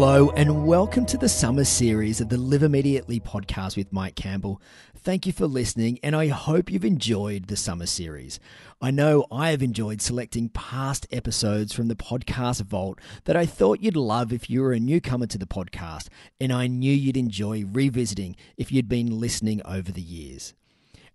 Hello, and welcome to the summer series of the Live Immediately podcast with Mike Campbell. Thank you for listening, and I hope you've enjoyed the summer series. I know I have enjoyed selecting past episodes from the podcast vault that I thought you'd love if you were a newcomer to the podcast, and I knew you'd enjoy revisiting if you'd been listening over the years.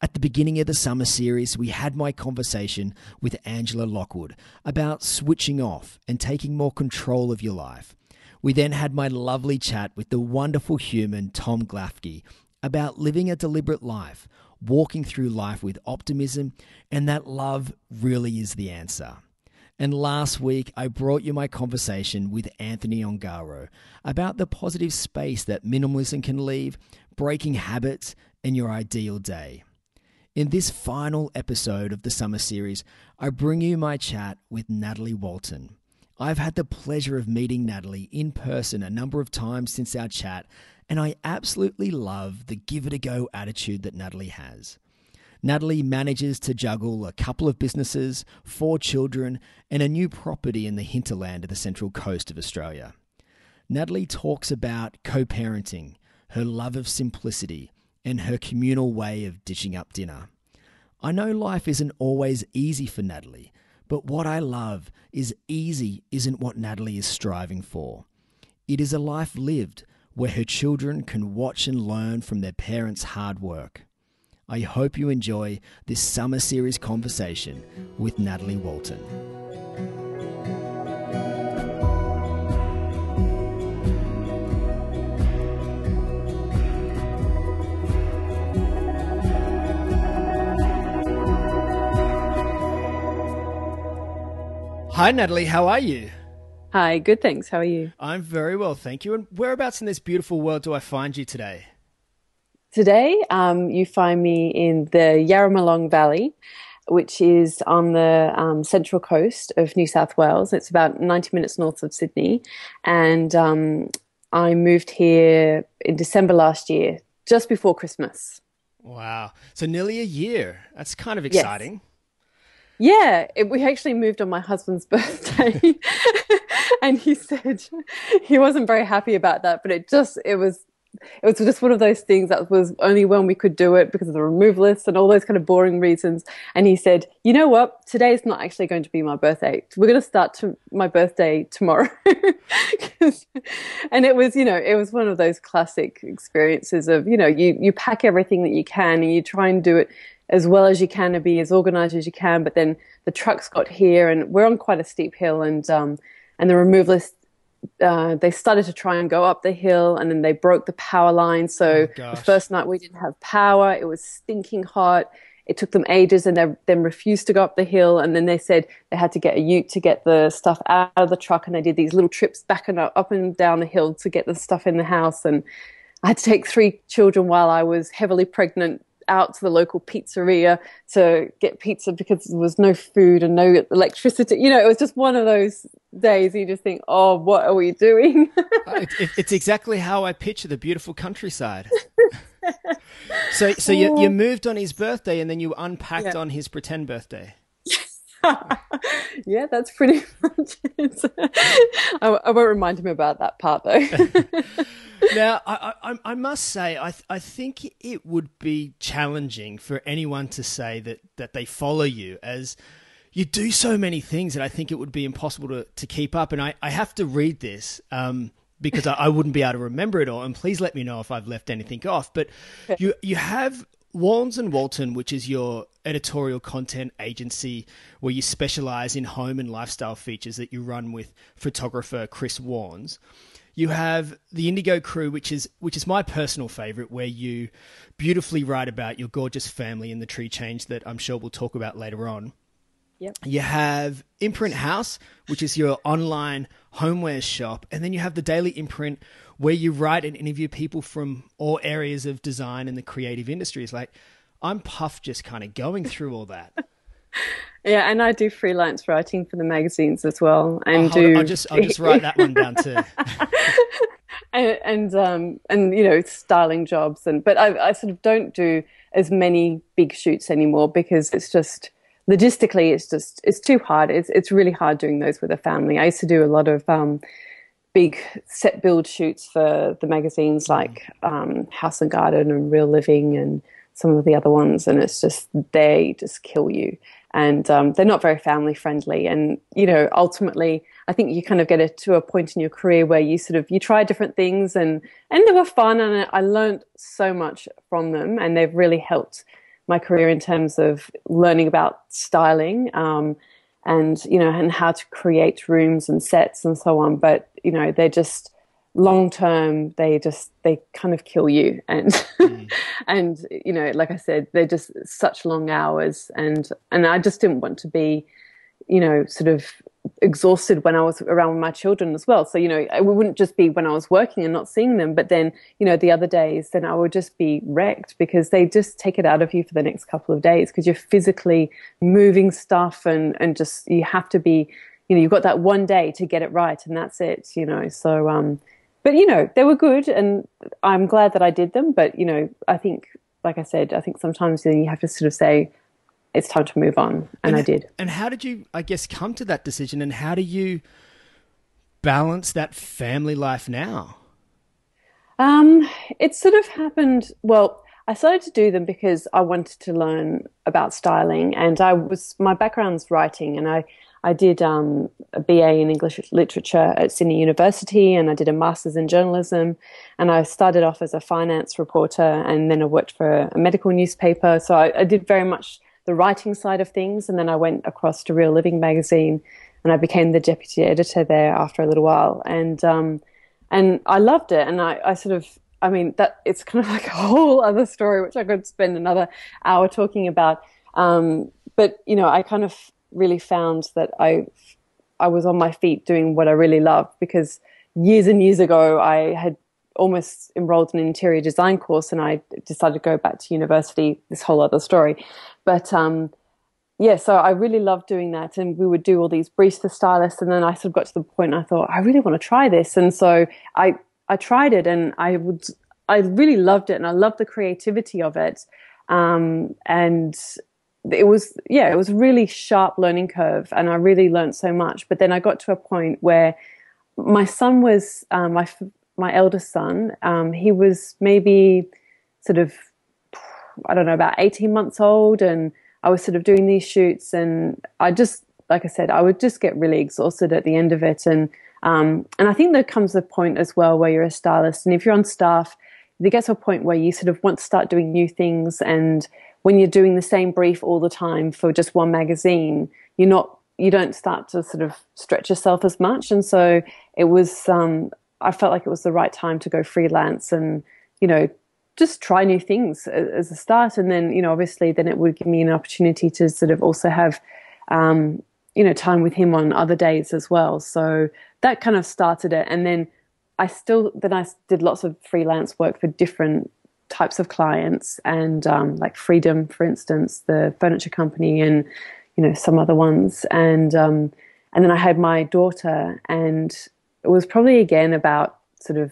At the beginning of the summer series, we had my conversation with Angela Lockwood about switching off and taking more control of your life. We then had my lovely chat with the wonderful human Tom Glafke about living a deliberate life, walking through life with optimism, and that love really is the answer. And last week, I brought you my conversation with Anthony Ongaro about the positive space that minimalism can leave, breaking habits, and your ideal day. In this final episode of the summer series, I bring you my chat with Natalie Walton. I've had the pleasure of meeting Natalie in person a number of times since our chat, and I absolutely love the give it a go attitude that Natalie has. Natalie manages to juggle a couple of businesses, four children, and a new property in the hinterland of the central coast of Australia. Natalie talks about co parenting, her love of simplicity, and her communal way of dishing up dinner. I know life isn't always easy for Natalie, but what I love is easy isn't what Natalie is striving for. It is a life lived where her children can watch and learn from their parents' hard work. I hope you enjoy this summer series conversation with Natalie Walton. Hi, Natalie. How are you? Hi, good thanks. How are you? I'm very well, thank you. And whereabouts in this beautiful world do I find you today? Today, um, you find me in the Yarramalong Valley, which is on the um, central coast of New South Wales. It's about 90 minutes north of Sydney. And um, I moved here in December last year, just before Christmas. Wow. So nearly a year. That's kind of exciting. Yes. Yeah, it, we actually moved on my husband's birthday, and he said he wasn't very happy about that. But it just it was it was just one of those things that was only when we could do it because of the removalists and all those kind of boring reasons. And he said, "You know what? Today is not actually going to be my birthday. We're going to start to my birthday tomorrow." and it was, you know, it was one of those classic experiences of, you know, you you pack everything that you can and you try and do it as well as you can to be as organized as you can. But then the trucks got here, and we're on quite a steep hill, and um, and the removalists uh, they started to try and go up the hill, and then they broke the power line. So oh, the first night we didn't have power. It was stinking hot. It took them ages, and they then refused to go up the hill. And then they said they had to get a ute to get the stuff out of the truck, and they did these little trips back and up and down the hill to get the stuff in the house. And I had to take three children while I was heavily pregnant out to the local pizzeria to get pizza because there was no food and no electricity. You know, it was just one of those days you just think, oh, what are we doing? Uh, it, it's exactly how I picture the beautiful countryside. so, so you, you uh, moved on his birthday and then you unpacked yeah. on his pretend birthday. yeah, that's pretty much it. I, I, won't remind him about that part though. now, I, I, I, must say, I, I think it would be challenging for anyone to say that, that they follow you as you do so many things that I think it would be impossible to, to keep up. And I, I have to read this um, because I, I wouldn't be able to remember it all. And please let me know if I've left anything off. But you, you have Warnes and Walton, which is your editorial content agency where you specialize in home and lifestyle features that you run with photographer Chris Warnes. You have the Indigo Crew, which is which is my personal favorite, where you beautifully write about your gorgeous family and the tree change that I'm sure we'll talk about later on. Yep. You have Imprint House, which is your online homeware shop, and then you have the Daily Imprint, where you write and interview people from all areas of design and the creative industries. Like, I'm puffed just kind of going through all that. yeah, and I do freelance writing for the magazines as well, and oh, do. I'll just I'll just write that one down too. and and, um, and you know styling jobs and but I, I sort of don't do as many big shoots anymore because it's just logistically it's just it's too hard. It's it's really hard doing those with a family. I used to do a lot of um, big set build shoots for the magazines like um, House and Garden and Real Living and some of the other ones, and it's just they just kill you, and um, they're not very family friendly. And you know, ultimately, I think you kind of get it to a point in your career where you sort of you try different things, and and they were fun, and I learned so much from them, and they've really helped my career in terms of learning about styling. Um, and you know and how to create rooms and sets and so on but you know they're just long term they just they kind of kill you and mm. and you know like i said they're just such long hours and and i just didn't want to be you know sort of exhausted when I was around my children as well. So, you know, it wouldn't just be when I was working and not seeing them, but then, you know, the other days, then I would just be wrecked because they just take it out of you for the next couple of days because you're physically moving stuff and, and just, you have to be, you know, you've got that one day to get it right and that's it, you know. So, um, but, you know, they were good and I'm glad that I did them. But, you know, I think, like I said, I think sometimes you have to sort of say, it's time to move on. And, and, I did. And how did you, I guess, come to that decision? And how do you balance that family life now? Um, it sort of happened. Well, I started to do them because I wanted to learn about styling, and I was my background's writing, and I I did um, a BA in English literature at Sydney University, and I did a master's in journalism, and I started off as a finance reporter, and then I worked for a medical newspaper. So I, I did very much the writing side of things. And then I went across to Real Living magazine and I became the deputy editor there after a little while. And, um, and I loved it. And I, I sort of, I mean, that it's kind of like a whole other story, which I could spend another hour talking about. Um, but, you know, I kind of really found that I, I was on my feet doing what I really loved because years and years ago I had almost enrolled in an interior design course and I decided to go back to university, this whole other story. But um, yeah, so I really loved doing that. And we would do all these briefs for stylists. And then I sort of got to the point I thought, I really want to try this. And so I, I tried it and I would, I really loved it and I loved the creativity of it. Um, and it was, yeah, it was a really sharp learning curve and I really learned so much. But then I got to a point where my son was, um, my, my eldest son, um, he was maybe sort of I don't know, about 18 months old. And I was sort of doing these shoots. And I just, like I said, I would just get really exhausted at the end of it. And, um, and I think there comes a point as well where you're a stylist. And if you're on staff, there gets to a point where you sort of want to start doing new things. And when you're doing the same brief all the time for just one magazine, you're not, you don't start to sort of stretch yourself as much. And so it was, um, I felt like it was the right time to go freelance and, you know, just try new things as a start. And then, you know, obviously then it would give me an opportunity to sort of also have, um, you know, time with him on other days as well. So that kind of started it. And then I still, then I did lots of freelance work for different types of clients and um, like Freedom, for instance, the furniture company and, you know, some other ones. And, um, and then I had my daughter and it was probably again about sort of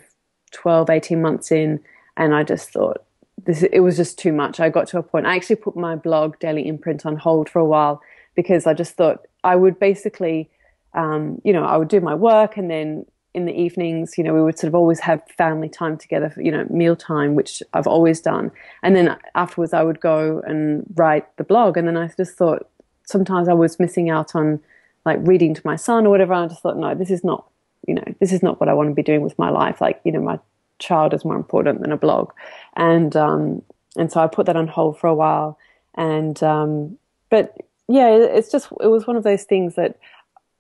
12, 18 months in and I just thought this it was just too much. I got to a point. I actually put my blog Daily Imprint on hold for a while because I just thought I would basically, um, you know, I would do my work and then in the evenings, you know, we would sort of always have family time together, for, you know, meal time, which I've always done. And then afterwards, I would go and write the blog. And then I just thought sometimes I was missing out on like reading to my son or whatever. I just thought, no, this is not, you know, this is not what I want to be doing with my life. Like, you know, my child is more important than a blog. And, um, and so I put that on hold for a while. And, um, but yeah, it's just, it was one of those things that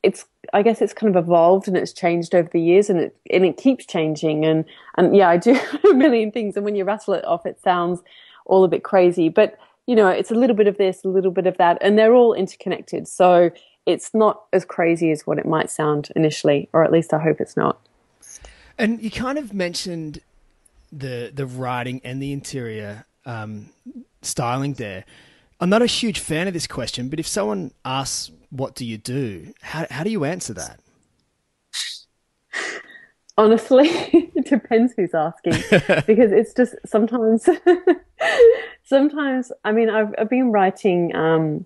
it's, I guess it's kind of evolved and it's changed over the years and it, and it keeps changing. And, and yeah, I do a million things. And when you rattle it off, it sounds all a bit crazy, but you know, it's a little bit of this, a little bit of that, and they're all interconnected. So it's not as crazy as what it might sound initially, or at least I hope it's not. And you kind of mentioned the the writing and the interior um, styling there. I'm not a huge fan of this question, but if someone asks, "What do you do?" how how do you answer that? Honestly, it depends who's asking because it's just sometimes. sometimes, I mean, I've I've been writing um,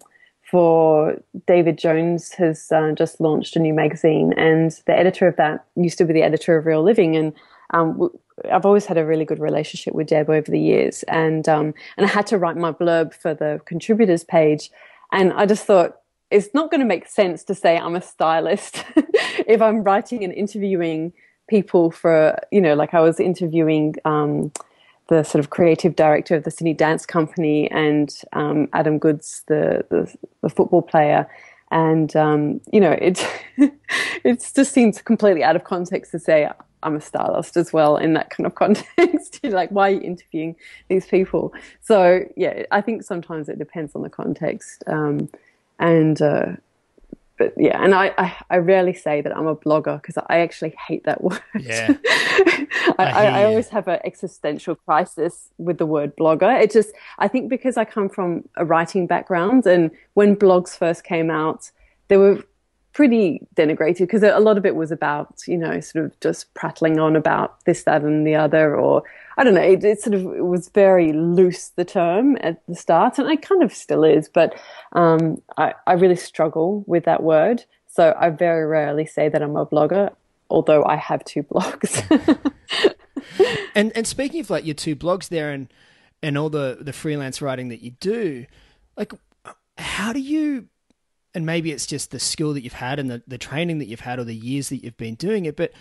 for David Jones has uh, just launched a new magazine, and the editor of that used to be the editor of Real Living, and um, I've always had a really good relationship with Deb over the years, and um, and I had to write my blurb for the contributors page, and I just thought it's not going to make sense to say I'm a stylist if I'm writing and interviewing people for you know like I was interviewing. Um, the sort of creative director of the Sydney Dance Company and um, Adam Goodes, the, the, the football player, and um, you know it it just seems completely out of context to say I'm a stylist as well in that kind of context. like, why are you interviewing these people? So yeah, I think sometimes it depends on the context. Um, and uh, but yeah, and I, I, I, rarely say that I'm a blogger because I actually hate that word. Yeah. I, I, I, always have an existential crisis with the word blogger. It just, I think because I come from a writing background and when blogs first came out, they were pretty denigrated because a lot of it was about you know sort of just prattling on about this that and the other or i don't know it, it sort of it was very loose the term at the start and it kind of still is but um, I, I really struggle with that word so i very rarely say that i'm a blogger although i have two blogs. And and speaking of like your two blogs there and and all the the freelance writing that you do like how do you and maybe it's just the skill that you've had and the, the training that you've had or the years that you've been doing it but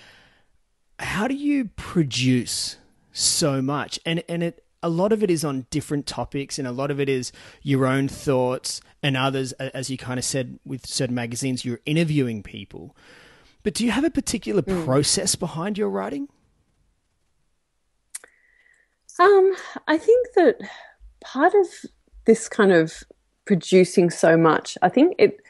how do you produce so much and and it a lot of it is on different topics and a lot of it is your own thoughts and others as you kind of said with certain magazines you're interviewing people but do you have a particular mm. process behind your writing um i think that part of this kind of producing so much i think it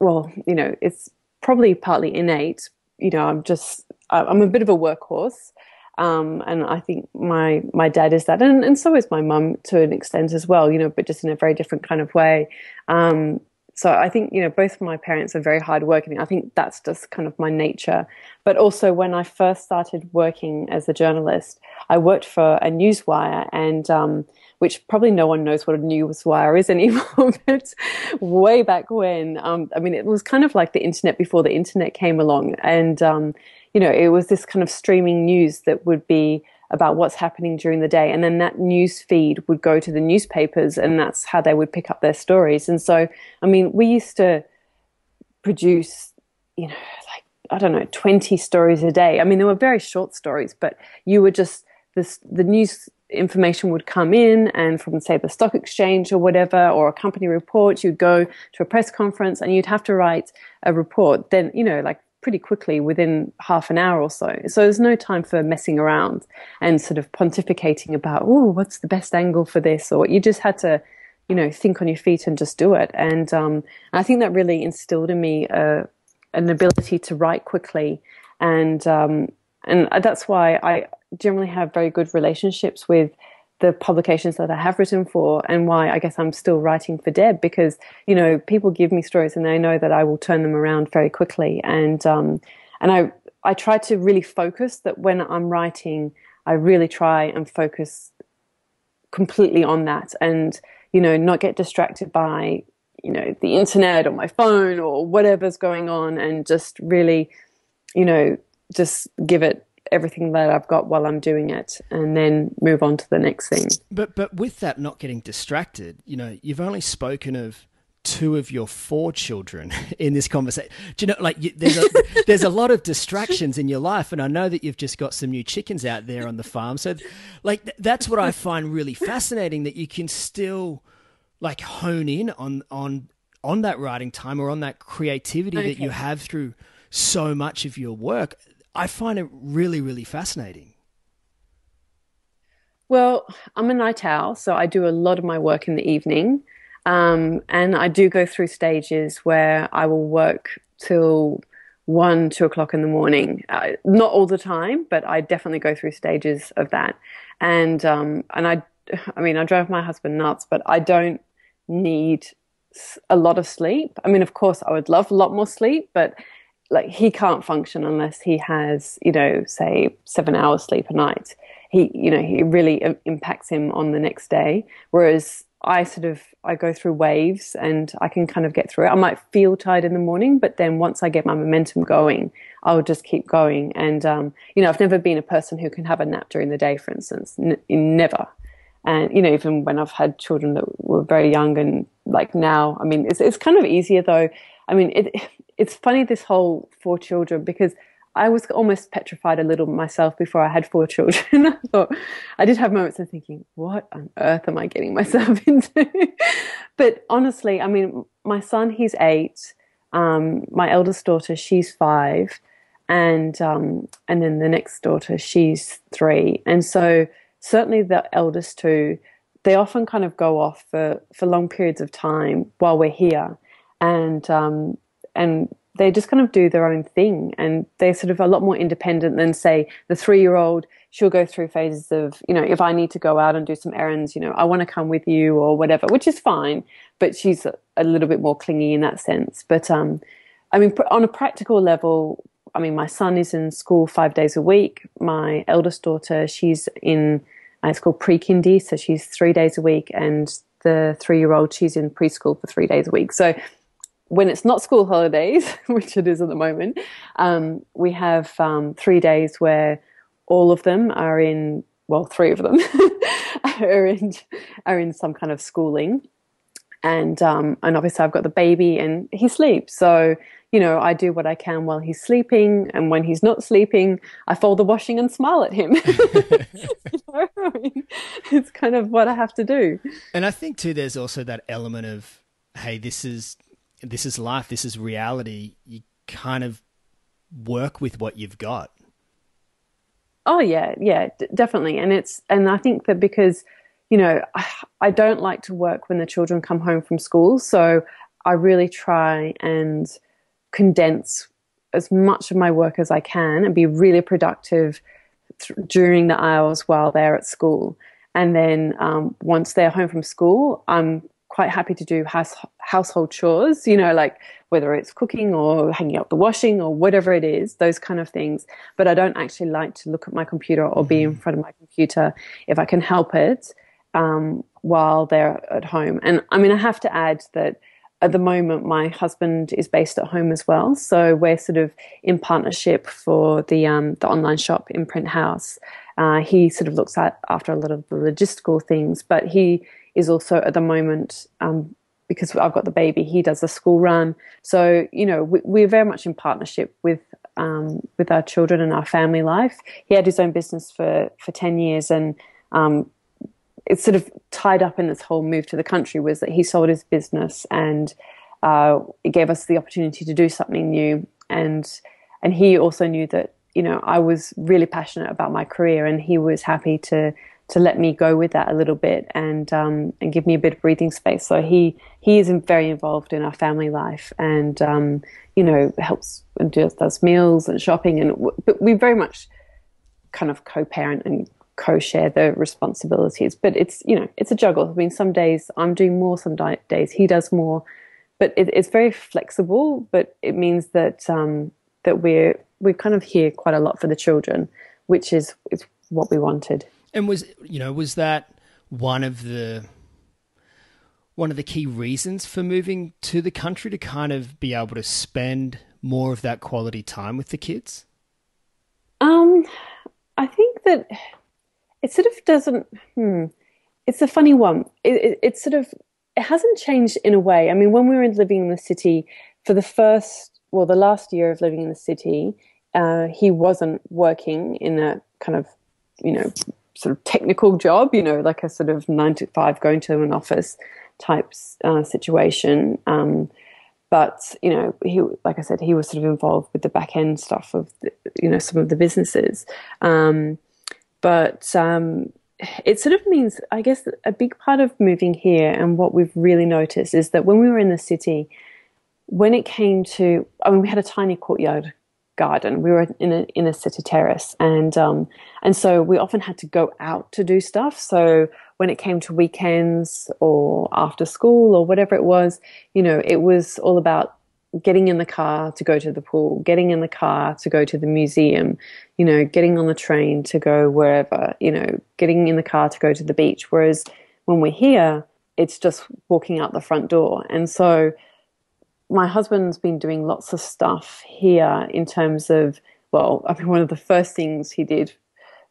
well, you know, it's probably partly innate. You know, I'm just, I'm a bit of a workhorse. Um, and I think my my dad is that, and, and so is my mum to an extent as well. You know, but just in a very different kind of way. Um, so I think you know both of my parents are very hardworking. I think that's just kind of my nature. But also, when I first started working as a journalist, I worked for a newswire, and um, which probably no one knows what a newswire is anymore. but way back when, um, I mean, it was kind of like the internet before the internet came along, and um, you know, it was this kind of streaming news that would be about what's happening during the day, and then that news feed would go to the newspapers, and that's how they would pick up their stories. And so, I mean, we used to produce, you know, like I don't know, 20 stories a day. I mean, they were very short stories, but you were just this, the news information would come in and from say the stock exchange or whatever or a company report you'd go to a press conference and you'd have to write a report then you know like pretty quickly within half an hour or so. So there's no time for messing around and sort of pontificating about oh what's the best angle for this? Or you just had to you know think on your feet and just do it. And um, i think that really instilled in me uh, an ability to write quickly. And um, and that's why I generally have very good relationships with the publications that I have written for and why I guess I'm still writing for Deb because, you know, people give me stories and they know that I will turn them around very quickly. And, um, and I, I try to really focus that when I'm writing, I really try and focus completely on that and, you know, not get distracted by, you know, the internet or my phone or whatever's going on and just really, you know, just give it everything that I've got while I'm doing it and then move on to the next thing. But but with that not getting distracted, you know, you've only spoken of two of your four children in this conversation. Do you know, like, you, there's a there's a lot of distractions in your life, and I know that you've just got some new chickens out there on the farm. So, like, th- that's what I find really fascinating that you can still like hone in on on on that writing time or on that creativity okay. that you have through so much of your work. I find it really, really fascinating. Well, I'm a night owl, so I do a lot of my work in the evening. Um, and I do go through stages where I will work till one, two o'clock in the morning. Uh, not all the time, but I definitely go through stages of that. And um, and I, I mean, I drive my husband nuts, but I don't need a lot of sleep. I mean, of course, I would love a lot more sleep, but like he can't function unless he has you know say seven hours sleep a night he you know he really impacts him on the next day whereas I sort of I go through waves and I can kind of get through it. I might feel tired in the morning, but then once I get my momentum going, I'll just keep going. And um, you know, I've never been a person who can have a nap during the day, for instance, N- never. And you know, even when I've had children that were very young and like now, I mean, it's it's kind of easier though. I mean, it it's funny this whole four children because I was almost petrified a little myself before I had four children. I thought I did have moments of thinking, what on earth am I getting myself into? but honestly, I mean, my son, he's eight. Um, my eldest daughter, she's five, and um, and then the next daughter, she's three. And so certainly the eldest two, they often kind of go off for for long periods of time while we're here, and um, and they just kind of do their own thing and they're sort of a lot more independent than say the three year old she'll go through phases of you know if i need to go out and do some errands you know i want to come with you or whatever which is fine but she's a, little bit more clingy in that sense. But um i mean on a practical level i mean my son is in school five days a week. My eldest daughter she's in uh, it's called pre-kindy so she's three days a week and the three year old she's in preschool for three days a week. So when it's not school holidays, which it is at the moment, um, we have um, three days where all of them are in, well, three of them are in are in some kind of schooling, and um, and obviously I've got the baby and he sleeps, so you know I do what I can while he's sleeping, and when he's not sleeping, I fold the washing and smile at him. you know? I mean, it's kind of what I have to do. And I think too, there's also that element of, hey, this is this is life, this is reality, you kind of work with what you've got. Oh yeah, yeah, d- definitely. And it's and I think that because you know I, don't like to work when the children come home from school, so I really try and condense as much of my work as I can and be really productive th- during the hours while they're at school. And then um, once they're home from school, I'm quite happy to do house, household chores, you know, like whether it's cooking or hanging up the washing or whatever it is, those kind of things. But I don't actually like to look at my computer or be in mm-hmm. front of my computer if I can help it um, while they're at home. And I mean, I have to add that at the moment, my husband is based at home as well. So we're sort of in partnership for the, um, the online shop Imprint House. Uh, he sort of looks at after a lot of the logistical things, but he is also at the moment um, because I've got the baby. He does the school run, so you know we, are very much in partnership with um, with our children and our family life. He had his own business for for ten years, and um, it's sort of tied up in this whole move to the country was that he sold his business and uh, it gave us the opportunity to do something new and and he also knew that you know I was really passionate about my career and he was happy to to let me go with that a little bit and um, and give me a bit of breathing space. So he he is very involved in our family life and um, you know helps and does, does meals and shopping and but we very much kind of co-parent and co-share the responsibilities. But it's you know it's a juggle. I mean, some days I'm doing more, some days he does more. But it, it's very flexible. But it means that um, that we're we're kind of here quite a lot for the children, which is is what we wanted. And was you know was that one of the one of the key reasons for moving to the country to kind of be able to spend more of that quality time with the kids? Um, I think that it sort of doesn't. Hmm, it's a funny one. It, it, it sort of it hasn't changed in a way. I mean, when we were living in the city for the first, well, the last year of living in the city, uh, he wasn't working in a kind of, you know, sort of technical job, you know, like a sort of nine to five going to an office type uh, situation. Um, but you know, he, like I said, he was sort of involved with the back end stuff of, the, you know, some of the businesses. Um, but um, it sort of means, I guess, a big part of moving here and what we've really noticed is that when we were in the city, when it came to, I mean, we had a tiny courtyard garden. We were in a in a city terrace, and um, and so we often had to go out to do stuff. So when it came to weekends or after school or whatever it was, you know, it was all about getting in the car to go to the pool, getting in the car to go to the museum, you know, getting on the train to go wherever, you know, getting in the car to go to the beach. Whereas when we're here, it's just walking out the front door. And so my husband's been doing lots of stuff here in terms of, well, I mean, one of the first things he did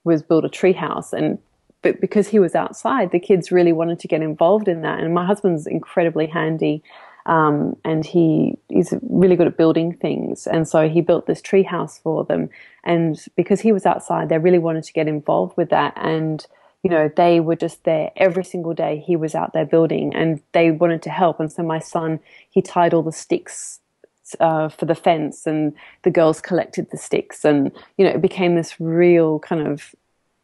was build a treehouse. And but because he was outside, the kids really wanted to get involved in that. And my husband's incredibly handy. Um, and he is really good at building things. And so he built this treehouse for them. And because he was outside, they really wanted to get involved with that. And you know, they were just there every single day. He was out there building and they wanted to help. And so my son, he tied all the sticks uh, for the fence and the girls collected the sticks. And, you know, it became this real kind of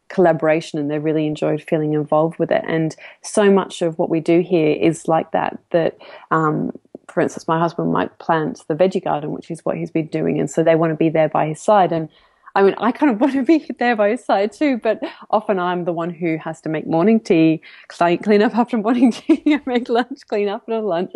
collaboration and they really enjoyed feeling involved with it. And so much of what we do here is like that, that, um, for instance, my husband might plant the veggie garden, which is what he's been doing. And so they want to be there by his side. And I mean, I kind of want to be there by his side too, but often I'm the one who has to make morning tea, clean, up after morning tea, make lunch, clean up after lunch,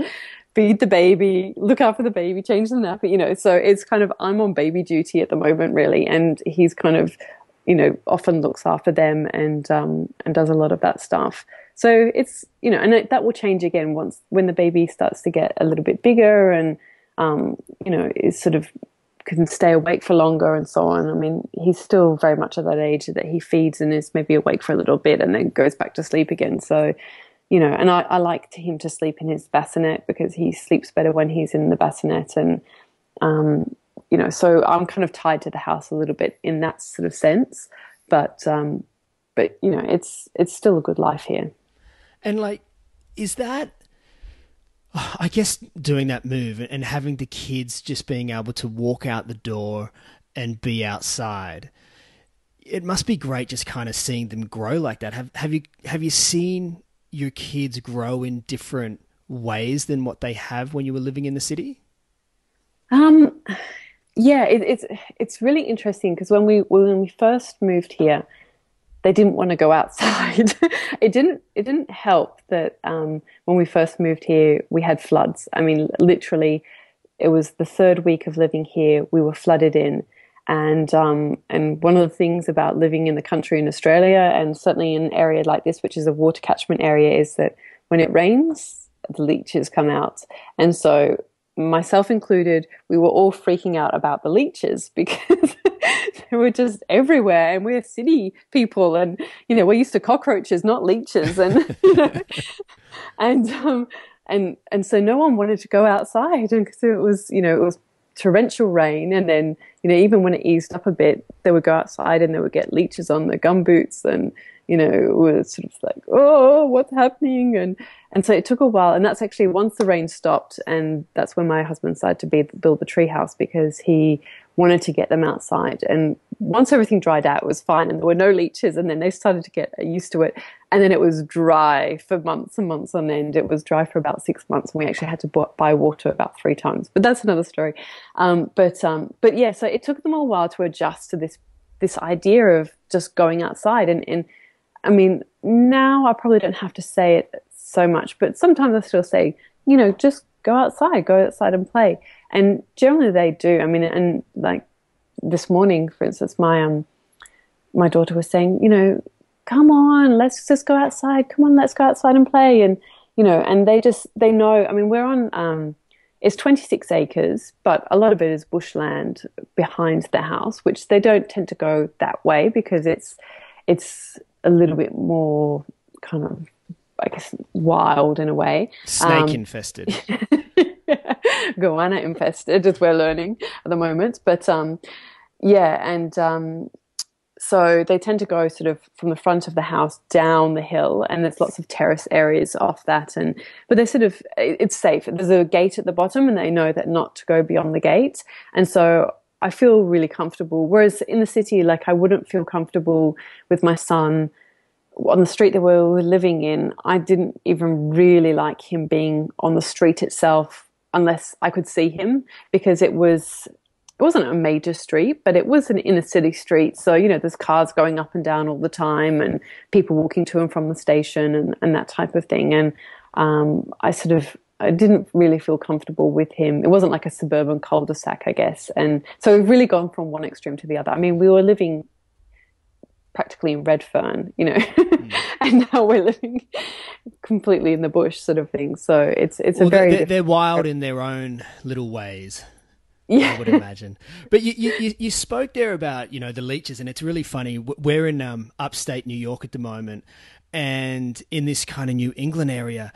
feed the baby, look after the baby, change the nappy, you know. So it's kind of, I'm on baby duty at the moment, really. And he's kind of, you know, often looks after them and, um, and does a lot of that stuff. So it's, you know, and it, that will change again once, when the baby starts to get a little bit bigger and, um, you know, is sort of can stay awake for longer and so on. I mean, he's still very much at that age that he feeds and is maybe awake for a little bit and then goes back to sleep again. So, you know, and I, I like to him to sleep in his bassinet because he sleeps better when he's in the bassinet. And, um, you know, so I'm kind of tied to the house a little bit in that sort of sense. But, um, but you know, it's it's still a good life here. And like, is that I guess doing that move and having the kids just being able to walk out the door and be outside, it must be great just kind of seeing them grow like that. Have have you have you seen your kids grow in different ways than what they have when you were living in the city? Um, yeah, it, it's it's really interesting because when we when we first moved here, they didn't want to go outside. it didn't it didn't help that um, when we first moved here we had floods. I mean, literally, it was the third week of living here. We were flooded in, and um, and one of the things about living in the country in Australia, and certainly in an area like this, which is a water catchment area, is that when it rains, the leeches come out, and so myself included, we were all freaking out about the leeches because they were just everywhere and we're city people and you know we're used to cockroaches not leeches and you know, and um, and and so no one wanted to go outside and because it was you know it was torrential rain and then you know even when it eased up a bit they would go outside and they would get leeches on their gum boots and you know it was sort of like oh what's happening? And and so it took a while and that's actually once the rain stopped and that's when my husband decided to be, build the treehouse because he wanted to get them outside. And once everything dried out, it was fine, and there were no leeches. And then they started to get used to it, and then it was dry for months and months on end. It was dry for about six months, and we actually had to buy water about three times. But that's another story. Um, but um, but yeah, so it took them a while to adjust to this this idea of just going outside. And, and I mean, now I probably don't have to say it so much, but sometimes I still say, you know, just go outside, go outside and play. And generally they do. I mean, and like this morning, for instance, my um, my daughter was saying, you know, come on, let's just go outside. Come on, let's go outside and play. And you know, and they just they know. I mean, we're on um, it's 26 acres, but a lot of it is bushland behind the house, which they don't tend to go that way because it's it's a little bit more kind of I guess wild in a way. Snake um, infested. goanna infested, as we're learning at the moment. But um, yeah, and um, so they tend to go sort of from the front of the house down the hill, and there's lots of terrace areas off that. And but they're sort of it's safe. There's a gate at the bottom, and they know that not to go beyond the gate. And so I feel really comfortable. Whereas in the city, like I wouldn't feel comfortable with my son on the street that we were living in, I didn't even really like him being on the street itself unless I could see him because it was it wasn't a major street, but it was an inner city street. So, you know, there's cars going up and down all the time and people walking to and from the station and, and that type of thing. And um, I sort of I didn't really feel comfortable with him. It wasn't like a suburban cul-de-sac, I guess. And so we've really gone from one extreme to the other. I mean, we were living practically in Redfern, you know, mm. and now we're living completely in the bush, sort of thing. So it's it's well, a very they're, they're wild in their own little ways. Yeah. I would imagine. But you, you, you spoke there about, you know, the leeches, and it's really funny. We're in um, upstate New York at the moment, and in this kind of New England area,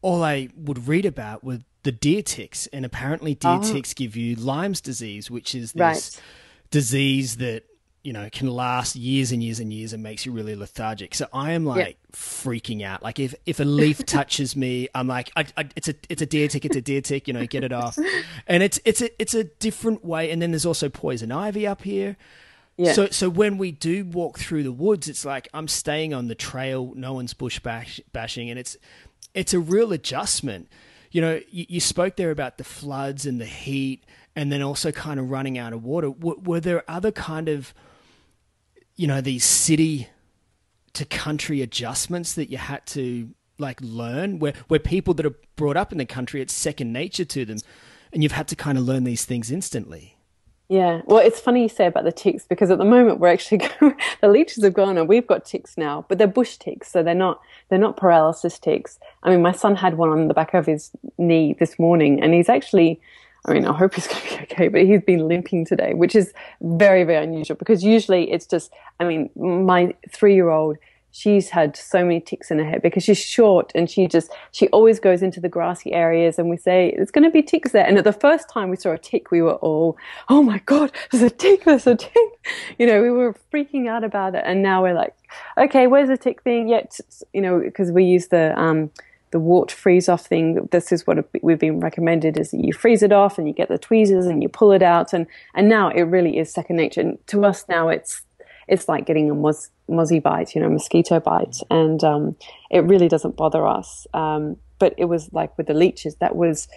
all I would read about were the deer ticks. And apparently, deer oh. ticks give you Lyme's disease, which is this right. disease that you know can last years and years and years and makes you really lethargic. So I am like yeah. freaking out. Like if if a leaf touches me, I'm like, I, I, it's a it's a deer tick, it's a deer tick. You know, get it off. And it's it's a it's a different way. And then there's also poison ivy up here. Yeah. So so when we do walk through the woods, it's like I'm staying on the trail. No one's bush bash, bashing, and it's it's a real adjustment. You know, you, you spoke there about the floods and the heat, and then also kind of running out of water. W- were there other kind of you know these city to country adjustments that you had to like learn where where people that are brought up in the country it's second nature to them and you've had to kind of learn these things instantly. Yeah. Well it's funny you say about the ticks because at the moment we're actually the leeches have gone and we've got ticks now but they're bush ticks so they're not they're not paralysis ticks. I mean my son had one on the back of his knee this morning and he's actually I mean, I hope he's going to be okay, but he's been limping today, which is very, very unusual because usually it's just, I mean, my three year old, she's had so many ticks in her head because she's short and she just, she always goes into the grassy areas and we say, there's going to be ticks there. And at the first time we saw a tick, we were all, oh my God, there's a tick, there's a tick. You know, we were freaking out about it. And now we're like, okay, where's the tick thing? Yet, you know, because we use the, um, the wart freeze off thing. This is what we've been recommended: is that you freeze it off and you get the tweezers and you pull it out, and and now it really is second nature. And to us now, it's it's like getting a mos- bite, you know, mosquito bite, and um, it really doesn't bother us. Um, but it was like with the leeches, that was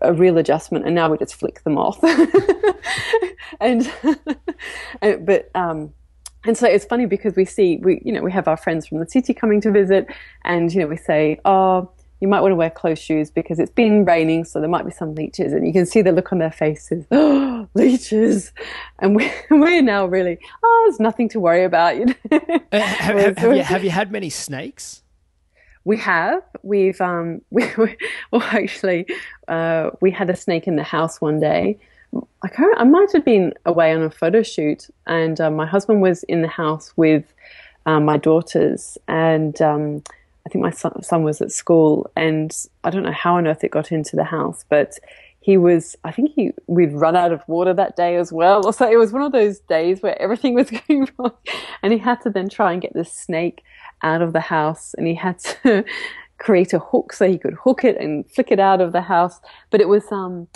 a real adjustment, and now we just flick them off. and, and, but um, and so it's funny because we see we you know we have our friends from the city coming to visit, and you know we say, oh you might want to wear closed shoes because it's been raining, so there might be some leeches, and you can see the look on their faces. Oh, leeches! And we, we're now really, oh, there's nothing to worry about. You know? uh, have, have, have, you, have you had many snakes? We have. We've um, we, we well actually, uh, we had a snake in the house one day. I can't, I might have been away on a photo shoot, and uh, my husband was in the house with um, my daughters, and um, I think my son, son was at school, and I don't know how on earth it got into the house, but he was i think he we'd run out of water that day as well. So it was one of those days where everything was going wrong. And he had to then try and get the snake out of the house and he had to create a hook so he could hook it and flick it out of the house. But it was um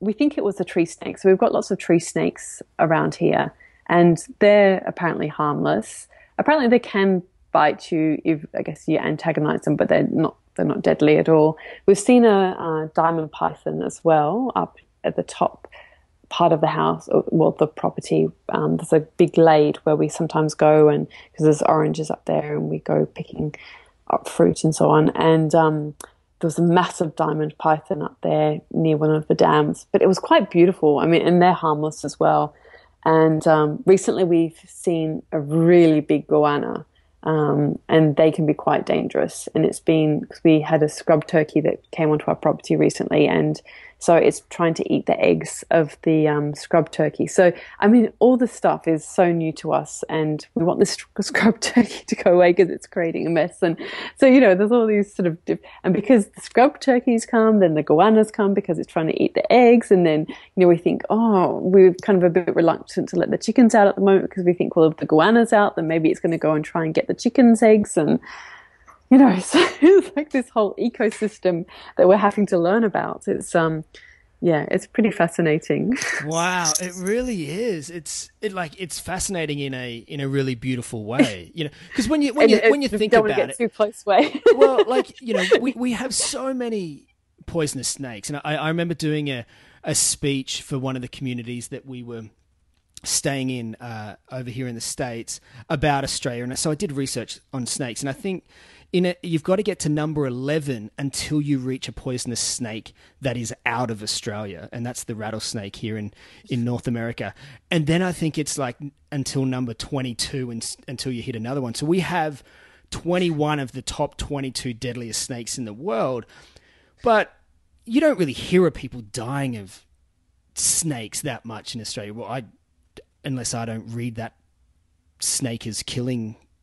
we think it was a tree snake. So we've got lots of tree snakes around here and they're apparently harmless. Apparently they can bite you if I guess you antagonize them, but they're not they're not deadly at all. We've seen a, diamond python as well up at the top part of the house, well, the property. Um, there's a big glade where we sometimes go, and because there's oranges up there, and we go picking up fruit and so on. And um, there was a massive diamond python up there near one of the dams, but it was quite beautiful. I mean, and they're harmless as well. And um, recently, we've seen a really big goanna um, and they can be quite dangerous. And it's been because we had a scrub turkey that came onto our property recently, and so it's trying to eat the eggs of the um, scrub turkey. So, I mean, all this stuff is so new to us, and we want this scrub turkey to go away because it's creating a mess. And so, you know, there's all these sort of, and because the scrub turkeys come, then the goannas come because it's trying to eat the eggs. And then, you know, we think, oh, we're kind of a bit reluctant to let the chickens out at the moment because we think, well, if the goanna's out, then maybe it's going to go and try and get the chickens' eggs. And, you know, so it's like this whole ecosystem that we're having to learn about. It's um, yeah, it's pretty fascinating. wow, it really is. It's it like it's fascinating in a in a really beautiful way. You know, because when you when you when you think about it, too close way. well, like you know, we we have so many poisonous snakes, and I, I remember doing a a speech for one of the communities that we were staying in uh, over here in the states about Australia, and so I did research on snakes, and I think in you've got to get to number eleven until you reach a poisonous snake that is out of Australia, and that's the rattlesnake here in in North America, and then I think it's like until number twenty two, and until you hit another one. So we have twenty one of the top twenty two deadliest snakes in the world, but you don't really hear of people dying of snakes that much in Australia. Well, I unless I don't read that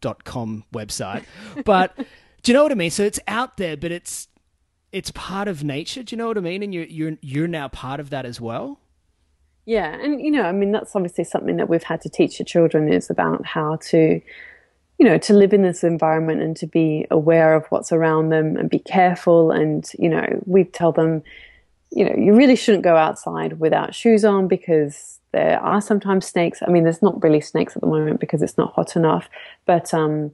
snakeIsKilling.com website. But do you know what I mean? So it's out there, but it's it's part of nature. Do you know what I mean? And you're you're you're now part of that as well. Yeah, and you know, I mean, that's obviously something that we've had to teach the children is about how to, you know, to live in this environment and to be aware of what's around them and be careful. And you know, we tell them, you know, you really shouldn't go outside without shoes on because there are sometimes snakes. I mean, there's not really snakes at the moment because it's not hot enough. But um,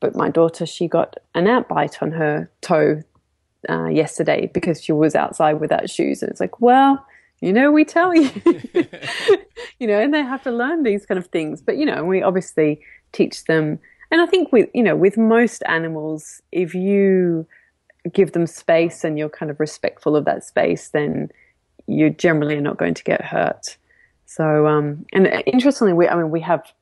but my daughter, she got an ant bite on her toe uh, yesterday because she was outside without shoes, and it's like, well, you know, we tell you, you know, and they have to learn these kind of things. But you know, we obviously teach them, and I think with you know, with most animals, if you give them space and you're kind of respectful of that space, then you generally are not going to get hurt. So, um, and interestingly, we, I mean, we have,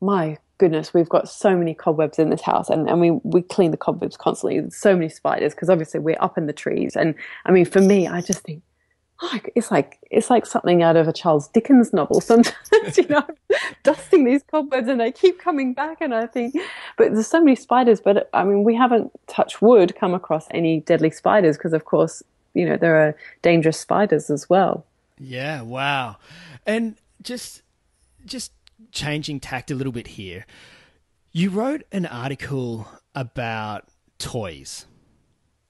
my goodness, we've got so many cobwebs in this house and, and we, we clean the cobwebs constantly. So many spiders because obviously we're up in the trees. And I mean, for me, I just think, oh, it's like, it's like something out of a Charles Dickens novel sometimes, you know, dusting these cobwebs and they keep coming back. And I think, but there's so many spiders, but I mean, we haven't touched wood come across any deadly spiders because of course, you know, there are dangerous spiders as well. Yeah, wow. And just just changing tact a little bit here. You wrote an article about toys.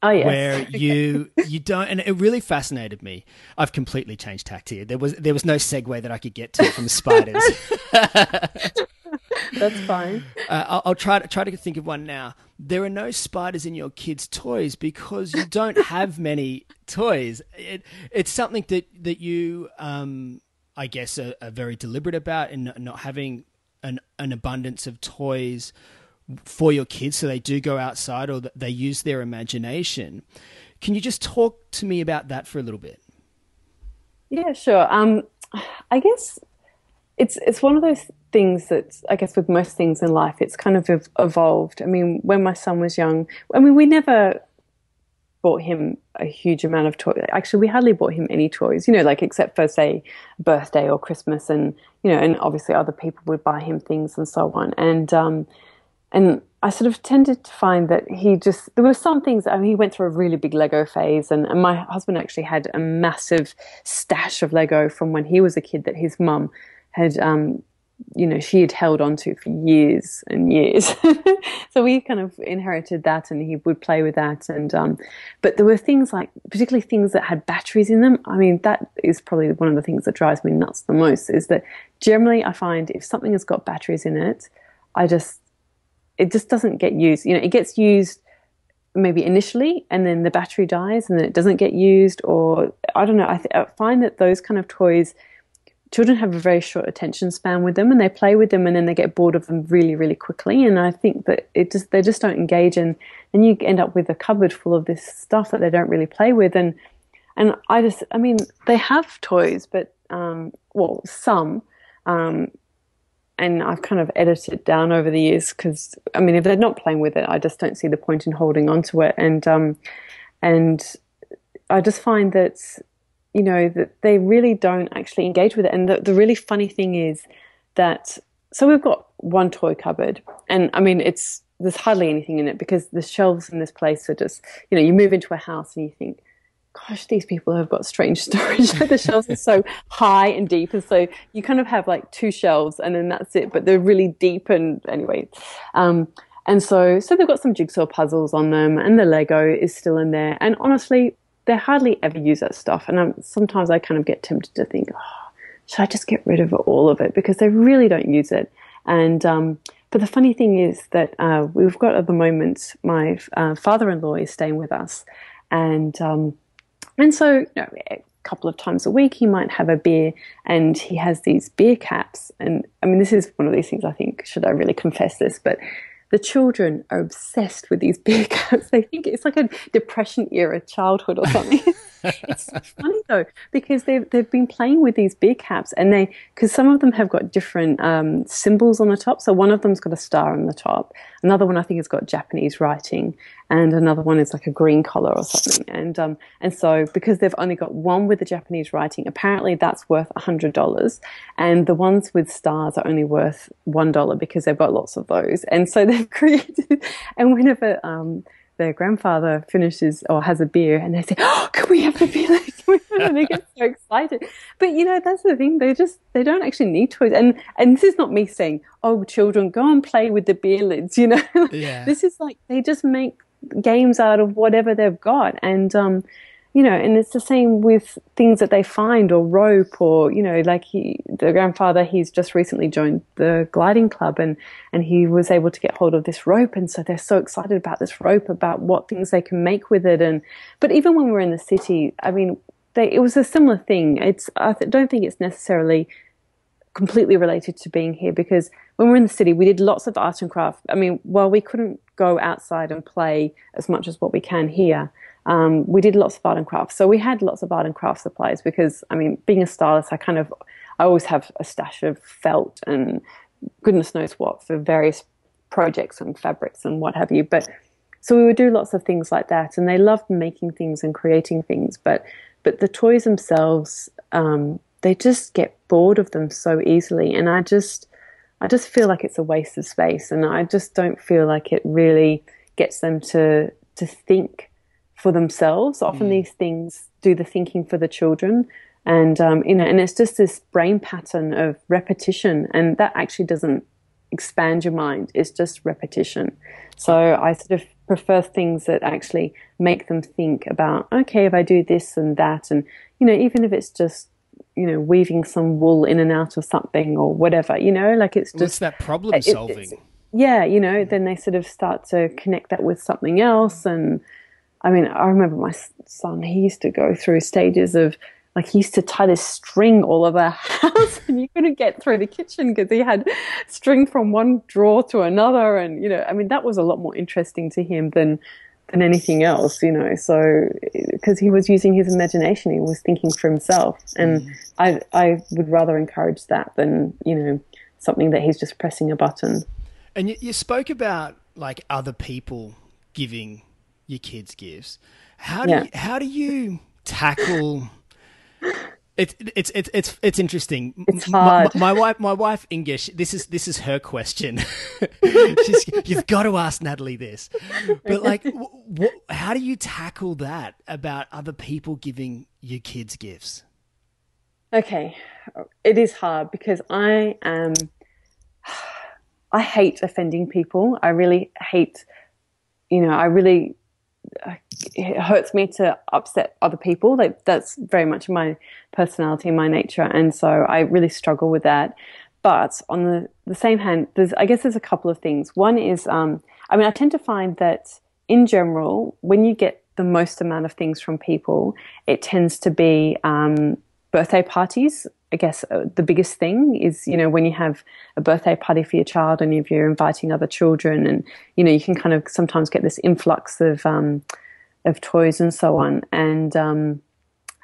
Oh yes. Where you you don't and it really fascinated me. I've completely changed tact here. There was there was no segue that I could get to from spiders. That's fine. Uh, I'll, I'll, try to try to think of one now. There are no spiders in your kids' toys because you don't have many toys. It, it's something that that you um, I guess, are, are very deliberate about in not having an, an abundance of toys for your kids so they do go outside or they use their imagination. Can you just talk to me about that for a little bit? Yeah, sure. Um, I guess it's it's one of those things that I guess with most things in life, it's kind of evolved. I mean, when my son was young, I mean, we never bought him a huge amount of toys. Actually, we hardly bought him any toys, you know, like except for say birthday or Christmas, and you know, and obviously other people would buy him things and so on. And um, and I sort of tended to find that he just there were some things. I mean, he went through a really big Lego phase, and, and my husband actually had a massive stash of Lego from when he was a kid that his mum had um, you know she had held on to for years and years. So we kind of inherited that and he would play with that. And um, but there were things like particularly things that had batteries in them. I mean that is probably one of the things that drives me nuts the most is that generally i find if something has got batteries in it i just it just doesn't get used. You know it gets used maybe initially and then the battery dies and then it doesn't get used or i don't know. I, th- I find that those kind of toys children have a very short attention span with them and they play with them and then they get bored of them really really quickly and i think that it just they just don't engage and and you end up with a cupboard full of this stuff that they don't really play with and and i just i mean they have toys but um, well some um, and I've kind of edited it down over the years because I mean, if they're not playing with it, I just don't see the point in holding on to it. And um, and I just find that you know, that they really don't actually engage with it. And the, the really funny thing is that, so we've got one toy cupboard, and I mean, it's, there's hardly anything in it because the shelves in this place are just, you know, you move into a house and you think, gosh, these people have got strange storage. the shelves are so high and deep. And so you kind of have like two shelves and then that's it. But they're really deep and anyway. Um, and so, so they've got some jigsaw puzzles on them and the Lego is still in there. And honestly, they hardly ever use that stuff. And I'm, sometimes I kind of get tempted to think, oh, should I just get rid of all of it? Because they really don't use it. And, um, but the funny thing is that uh, we've got at the moment, my uh, father in law is staying with us. And, um, and so, you know, a couple of times a week he might have a beer and he has these beer caps and i mean this is one of these things i think should i really confess this but the children are obsessed with these beer caps they think it's like a depression era childhood or something it's funny though because they've they've been playing with these beer caps and they because some of them have got different um, symbols on the top. So one of them's got a star on the top. Another one I think has got Japanese writing, and another one is like a green color or something. And um, and so because they've only got one with the Japanese writing, apparently that's worth a hundred dollars, and the ones with stars are only worth one dollar because they've got lots of those. And so they've created, and whenever um, their grandfather finishes or has a beer and they say, Oh, can we have the beer? and they get so excited. But you know, that's the thing. They just, they don't actually need toys. And, and this is not me saying, Oh, children, go and play with the beer lids, you know? Yeah. this is like, they just make games out of whatever they've got. And, um, you know, and it's the same with things that they find or rope or, you know, like he, the grandfather, he's just recently joined the gliding club and, and he was able to get hold of this rope. And so they're so excited about this rope, about what things they can make with it. And, but even when we're in the city, I mean, they, it was a similar thing. It's, I don't think it's necessarily completely related to being here because when we're in the city, we did lots of art and craft. I mean, while we couldn't go outside and play as much as what we can here, um, we did lots of art and craft. So we had lots of art and craft supplies because, I mean, being a stylist, I kind of, I always have a stash of felt and goodness knows what for various projects and fabrics and what have you. But so we would do lots of things like that, and they loved making things and creating things. But but the toys themselves, um, they just get bored of them so easily, and I just I just feel like it's a waste of space, and I just don't feel like it really gets them to to think for themselves. Often mm. these things do the thinking for the children. And, um, you know, and it's just this brain pattern of repetition. And that actually doesn't expand your mind. It's just repetition. So I sort of prefer things that actually make them think about, okay, if I do this and that, and, you know, even if it's just, you know, weaving some wool in and out of something or whatever, you know, like it's just. What's that problem solving? It, yeah, you know, then they sort of start to connect that with something else and, I mean, I remember my son, he used to go through stages of like he used to tie this string all over the house and you couldn't get through the kitchen because he had string from one drawer to another and you know i mean that was a lot more interesting to him than than anything else you know so because he was using his imagination he was thinking for himself and mm. i i would rather encourage that than you know something that he's just pressing a button and you, you spoke about like other people giving your kids gifts. How do yeah. you, how do you tackle? It's it's it's it's it's interesting. It's hard. My, my, wife, my wife English. This is this is her question. She's, you've got to ask Natalie this. But like, how do you tackle that about other people giving your kids gifts? Okay, it is hard because I am. I hate offending people. I really hate. You know, I really it hurts me to upset other people. Like that's very much my personality, my nature, and so I really struggle with that. But on the, the same hand, there's I guess there's a couple of things. One is, um, I mean, I tend to find that in general, when you get the most amount of things from people, it tends to be um, birthday parties I guess uh, the biggest thing is, you know, when you have a birthday party for your child and if you're inviting other children and, you know, you can kind of sometimes get this influx of, um, of toys and so on. And, um,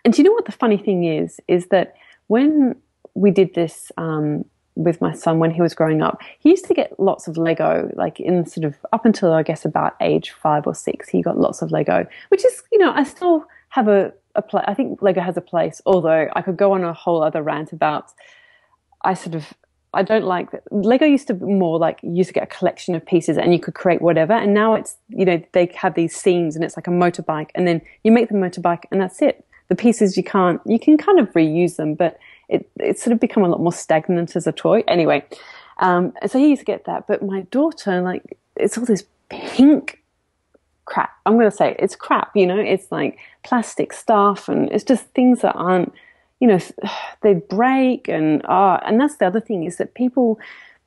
and do you know what the funny thing is? Is that when we did this, um, with my son when he was growing up, he used to get lots of Lego, like in sort of up until I guess about age five or six, he got lots of Lego, which is, you know, I still have a, a place. I think Lego has a place, although I could go on a whole other rant about. I sort of I don't like that. Lego used to be more like you used to get a collection of pieces and you could create whatever, and now it's you know they have these scenes and it's like a motorbike, and then you make the motorbike and that's it. The pieces you can't you can kind of reuse them, but it it's sort of become a lot more stagnant as a toy. Anyway, um, so he used to get that, but my daughter like it's all this pink crap. I'm going to say it, it's crap, you know, it's like plastic stuff and it's just things that aren't, you know, they break and, uh, and that's the other thing is that people,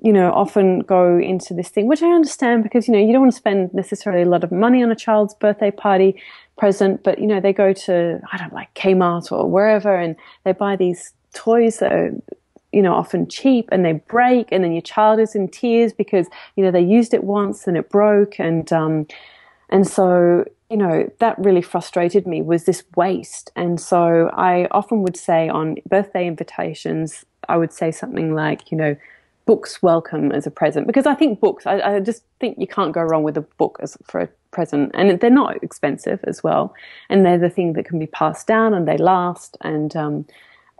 you know, often go into this thing, which I understand because, you know, you don't want to spend necessarily a lot of money on a child's birthday party present, but, you know, they go to, I don't like Kmart or wherever and they buy these toys that are, you know, often cheap and they break and then your child is in tears because, you know, they used it once and it broke and, um, and so, you know, that really frustrated me was this waste. And so I often would say on birthday invitations, I would say something like, you know, books welcome as a present because I think books. I, I, just think you can't go wrong with a book as for a present, and they're not expensive as well, and they're the thing that can be passed down and they last. And um,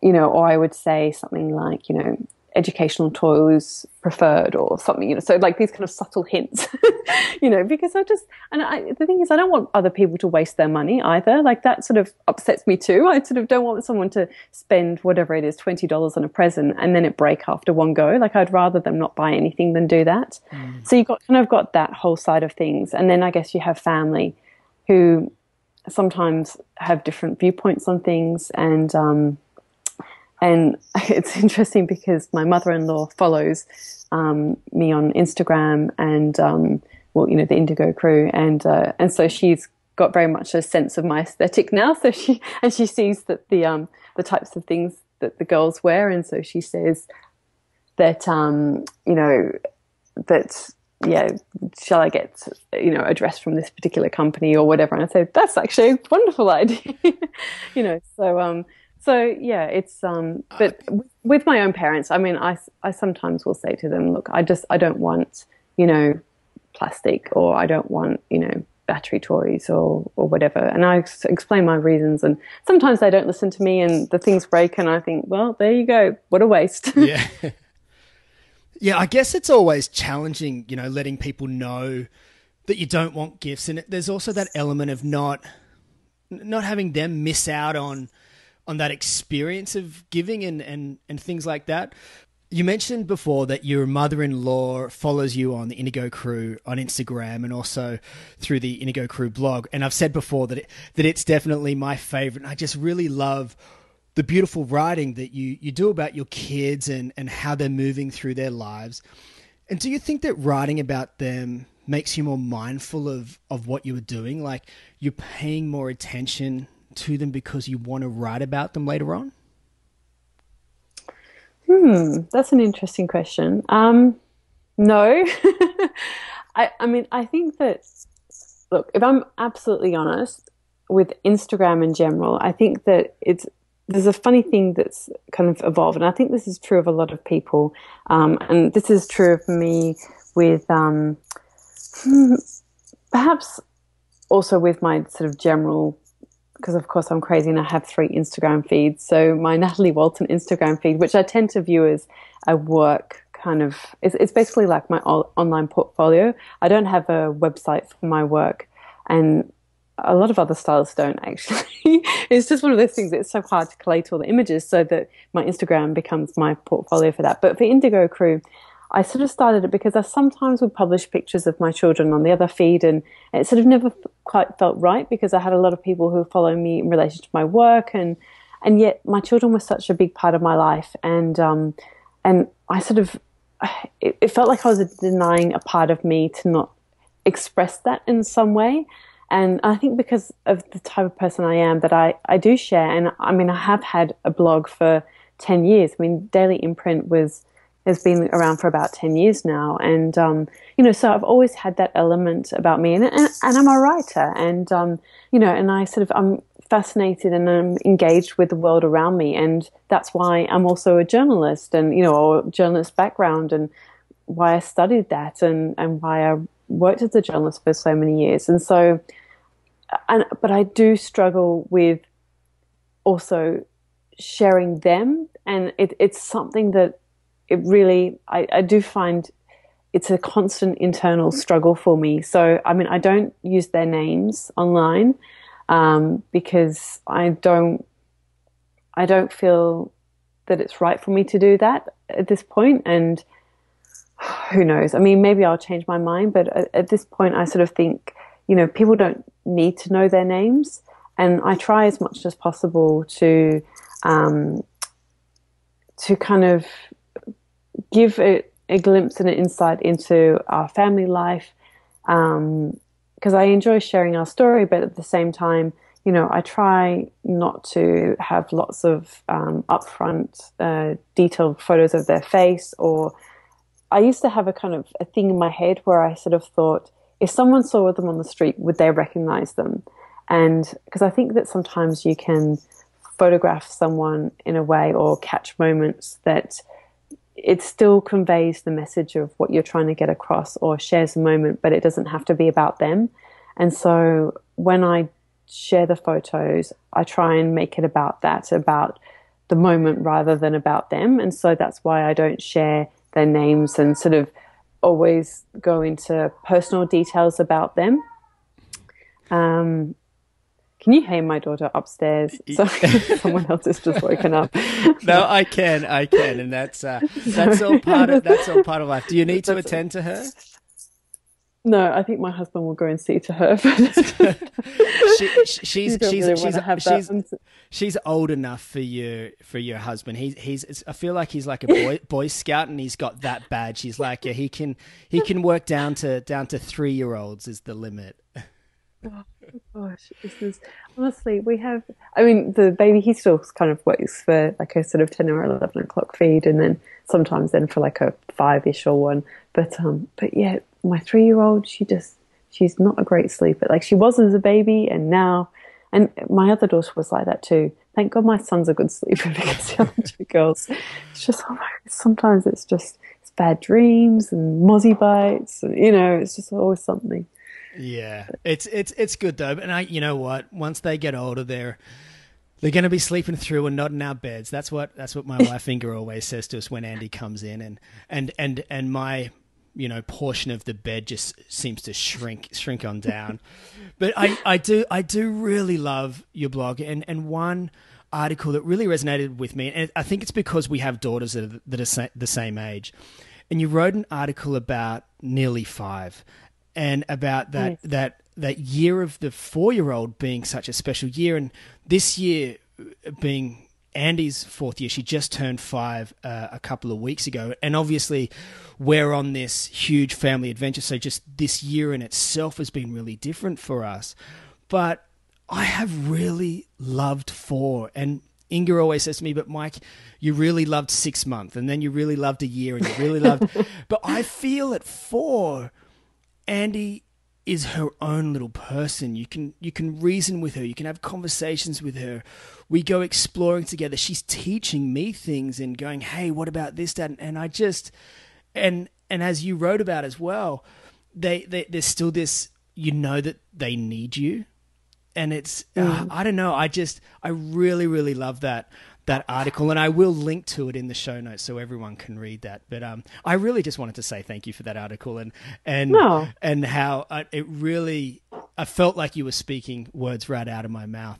you know, or I would say something like, you know, educational toys preferred or something, you know, so like these kind of subtle hints, you know, because I just, and I, the thing is, I don't want other people to waste their money either. Like that sort of upsets me too. I sort of don't want someone to spend whatever it is, $20 on a present and then it break after one go. Like I'd rather them not buy anything than do that. Mm. So you've got kind of got that whole side of things. And then I guess you have family who sometimes have different viewpoints on things and, um, and it's interesting because my mother-in-law follows um, me on Instagram and, um, well, you know, the Indigo crew. And, uh, and so she's got very much a sense of my aesthetic now. So she, and she sees that the, um, the types of things that the girls wear. And so she says that, um, you know, that, yeah, shall I get, you know, a dress from this particular company or whatever? And I said, that's actually a wonderful idea, you know, so, um, so yeah, it's um, but with my own parents, I mean, I I sometimes will say to them, look, I just I don't want you know plastic or I don't want you know battery toys or or whatever, and I explain my reasons, and sometimes they don't listen to me, and the things break, and I think, well, there you go, what a waste. yeah. Yeah, I guess it's always challenging, you know, letting people know that you don't want gifts, and there's also that element of not not having them miss out on on that experience of giving and, and, and things like that. You mentioned before that your mother in law follows you on the Indigo Crew on Instagram and also through the Indigo Crew blog. And I've said before that it, that it's definitely my favorite. I just really love the beautiful writing that you, you do about your kids and, and how they're moving through their lives. And do you think that writing about them makes you more mindful of, of what you are doing? Like you're paying more attention to them because you want to write about them later on? Hmm, that's an interesting question. Um, no, I, I mean, I think that look, if I'm absolutely honest with Instagram in general, I think that it's there's a funny thing that's kind of evolved, and I think this is true of a lot of people, um, and this is true of me with um, perhaps also with my sort of general because of course I'm crazy and I have three Instagram feeds. So my Natalie Walton Instagram feed, which I tend to view as a work kind of, it's, it's basically like my online portfolio. I don't have a website for my work and a lot of other stylists don't actually. it's just one of those things it's so hard to collate all the images so that my Instagram becomes my portfolio for that. But for Indigo Crew, I sort of started it because I sometimes would publish pictures of my children on the other feed, and it sort of never quite felt right because I had a lot of people who follow me in relation to my work, and and yet my children were such a big part of my life, and um, and I sort of it, it felt like I was denying a part of me to not express that in some way. And I think because of the type of person I am, that I, I do share. And I mean, I have had a blog for 10 years. I mean, Daily Imprint was has been around for about 10 years now. And, um, you know, so I've always had that element about me and, and, and I'm a writer and, um, you know, and I sort of, I'm fascinated and I'm engaged with the world around me. And that's why I'm also a journalist and, you know, or journalist background and why I studied that and, and why I worked as a journalist for so many years. And so, and, but I do struggle with also sharing them. And it, it's something that it really, I, I do find it's a constant internal struggle for me. So, I mean, I don't use their names online um, because I don't, I don't feel that it's right for me to do that at this point. And who knows? I mean, maybe I'll change my mind, but at, at this point, I sort of think, you know, people don't need to know their names, and I try as much as possible to, um, to kind of give it a glimpse and an insight into our family life. Um, because I enjoy sharing our story, but at the same time, you know, I try not to have lots of um, upfront, uh, detailed photos of their face. Or I used to have a kind of a thing in my head where I sort of thought, if someone saw them on the street, would they recognize them? And because I think that sometimes you can photograph someone in a way or catch moments that it still conveys the message of what you're trying to get across or shares a moment, but it doesn't have to be about them. And so when I share the photos, I try and make it about that, about the moment rather than about them. And so that's why I don't share their names and sort of always go into personal details about them. Um, can you hear my daughter upstairs? Sorry, someone else has just woken up. no, I can, I can, and that's uh, that's all part of that's all part of life. Do you need to attend to her? No, I think my husband will go and see to her. she, she's she's really she's she's, she's old enough for you for your husband. He's he's I feel like he's like a boy boy scout and he's got that badge. He's like yeah, he can he can work down to down to three year olds is the limit. Oh gosh, this is honestly we have. I mean, the baby he still kind of works for like a sort of ten or eleven o'clock feed, and then sometimes then for like a five ish or one. But um, but yeah, my three year old, she just she's not a great sleeper. Like she was as a baby, and now, and my other daughter was like that too. Thank God my son's a good sleeper because the other two girls, it's just oh my, sometimes it's just it's bad dreams and mozzie bites, and you know, it's just always something. Yeah, it's it's it's good though. And I, you know what? Once they get older, they're they're going to be sleeping through and not in our beds. That's what that's what my wife Inga always says to us when Andy comes in, and and and and my you know portion of the bed just seems to shrink shrink on down. but I, I do I do really love your blog and and one article that really resonated with me and I think it's because we have daughters that are, that are the same age. And you wrote an article about nearly 5 and about that yes. that that year of the 4-year-old being such a special year and this year being Andy's fourth year. She just turned five uh, a couple of weeks ago. And obviously, we're on this huge family adventure. So, just this year in itself has been really different for us. But I have really loved four. And Inga always says to me, but Mike, you really loved six months, and then you really loved a year, and you really loved. but I feel at four, Andy is her own little person. You can you can reason with her. You can have conversations with her. We go exploring together. She's teaching me things and going, "Hey, what about this, Dad?" And I just and and as you wrote about as well, they, they there's still this. You know that they need you, and it's mm. uh, I don't know. I just I really really love that that article, and I will link to it in the show notes so everyone can read that. But um, I really just wanted to say thank you for that article and and no. and how I, it really I felt like you were speaking words right out of my mouth.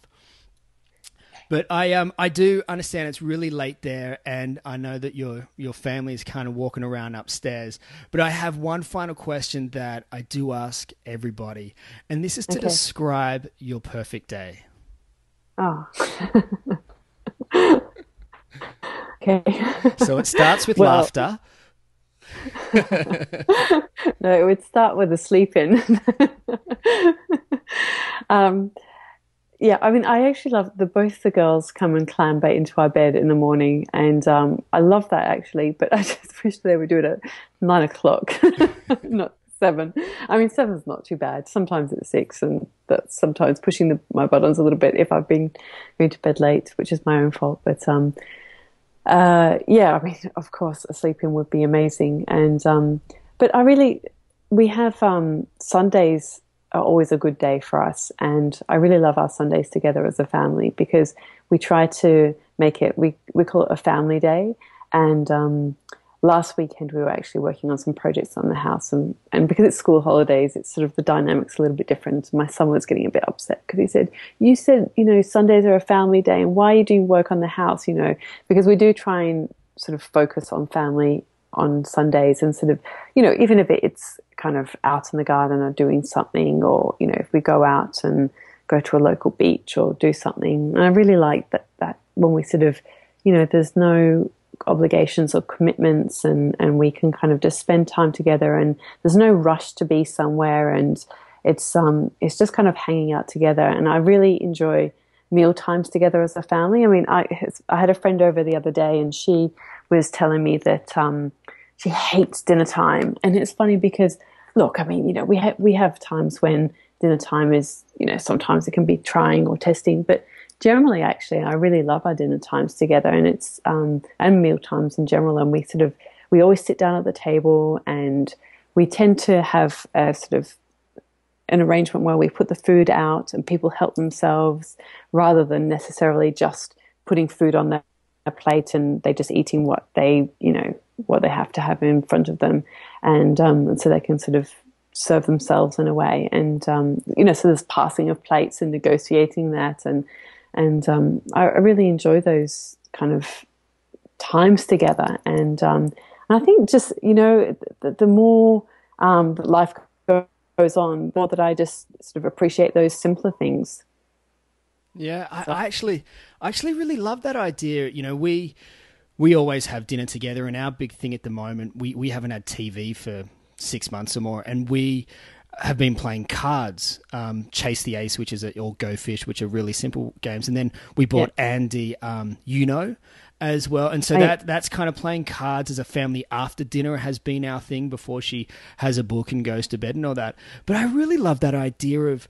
But I um I do understand it's really late there, and I know that your your family is kind of walking around upstairs. But I have one final question that I do ask everybody, and this is to okay. describe your perfect day. Oh. okay. so it starts with well, laughter. no, it would start with a sleep in. um, yeah, I mean, I actually love the both the girls come and clamber into our bed in the morning, and um, I love that actually. But I just wish they would do it at nine o'clock, not seven. I mean, seven's not too bad. Sometimes it's six, and that's sometimes pushing the, my buttons a little bit if I've been going to bed late, which is my own fault. But um, uh, yeah, I mean, of course, a sleep in would be amazing. And um, but I really, we have um, Sundays are always a good day for us, and I really love our Sundays together as a family because we try to make it. We we call it a family day, and um, last weekend we were actually working on some projects on the house and, and because it's school holidays it's sort of the dynamics a little bit different. My son was getting a bit upset because he said you said you know sundays are a family day and why are you doing work on the house you know? Because we do try and sort of focus on family on sundays and sort of you know even if it's kind of out in the garden or doing something or you know if we go out and go to a local beach or do something. And i really like that that when we sort of you know there's no obligations or commitments and, and we can kind of just spend time together and there's no rush to be somewhere and it's um it's just kind of hanging out together and I really enjoy meal times together as a family. I mean, I I had a friend over the other day and she was telling me that um, she hates dinner time, and it's funny because look, I mean, you know, we have we have times when dinner time is, you know, sometimes it can be trying or testing, but generally, actually, I really love our dinner times together, and it's um, and meal times in general, and we sort of we always sit down at the table and we tend to have a sort of an arrangement where we put the food out and people help themselves rather than necessarily just putting food on their plate and they just eating what they you know what they have to have in front of them. And, um, so they can sort of serve themselves in a way. And um, you know so there's passing of plates and negotiating that and and um, I, I, really enjoy those kind of times together and um, and I think just you know the, the more um, that life goes on, more that I just sort of appreciate those simpler things. Yeah, I, I actually, I actually really love that idea. You know, we we always have dinner together, and our big thing at the moment, we we haven't had TV for six months or more, and we have been playing cards, um, Chase the Ace, which is a, or Go Fish, which are really simple games, and then we bought yeah. Andy um, you know, as well, and so I, that that's kind of playing cards as a family after dinner has been our thing before she has a book and goes to bed and all that. But I really love that idea of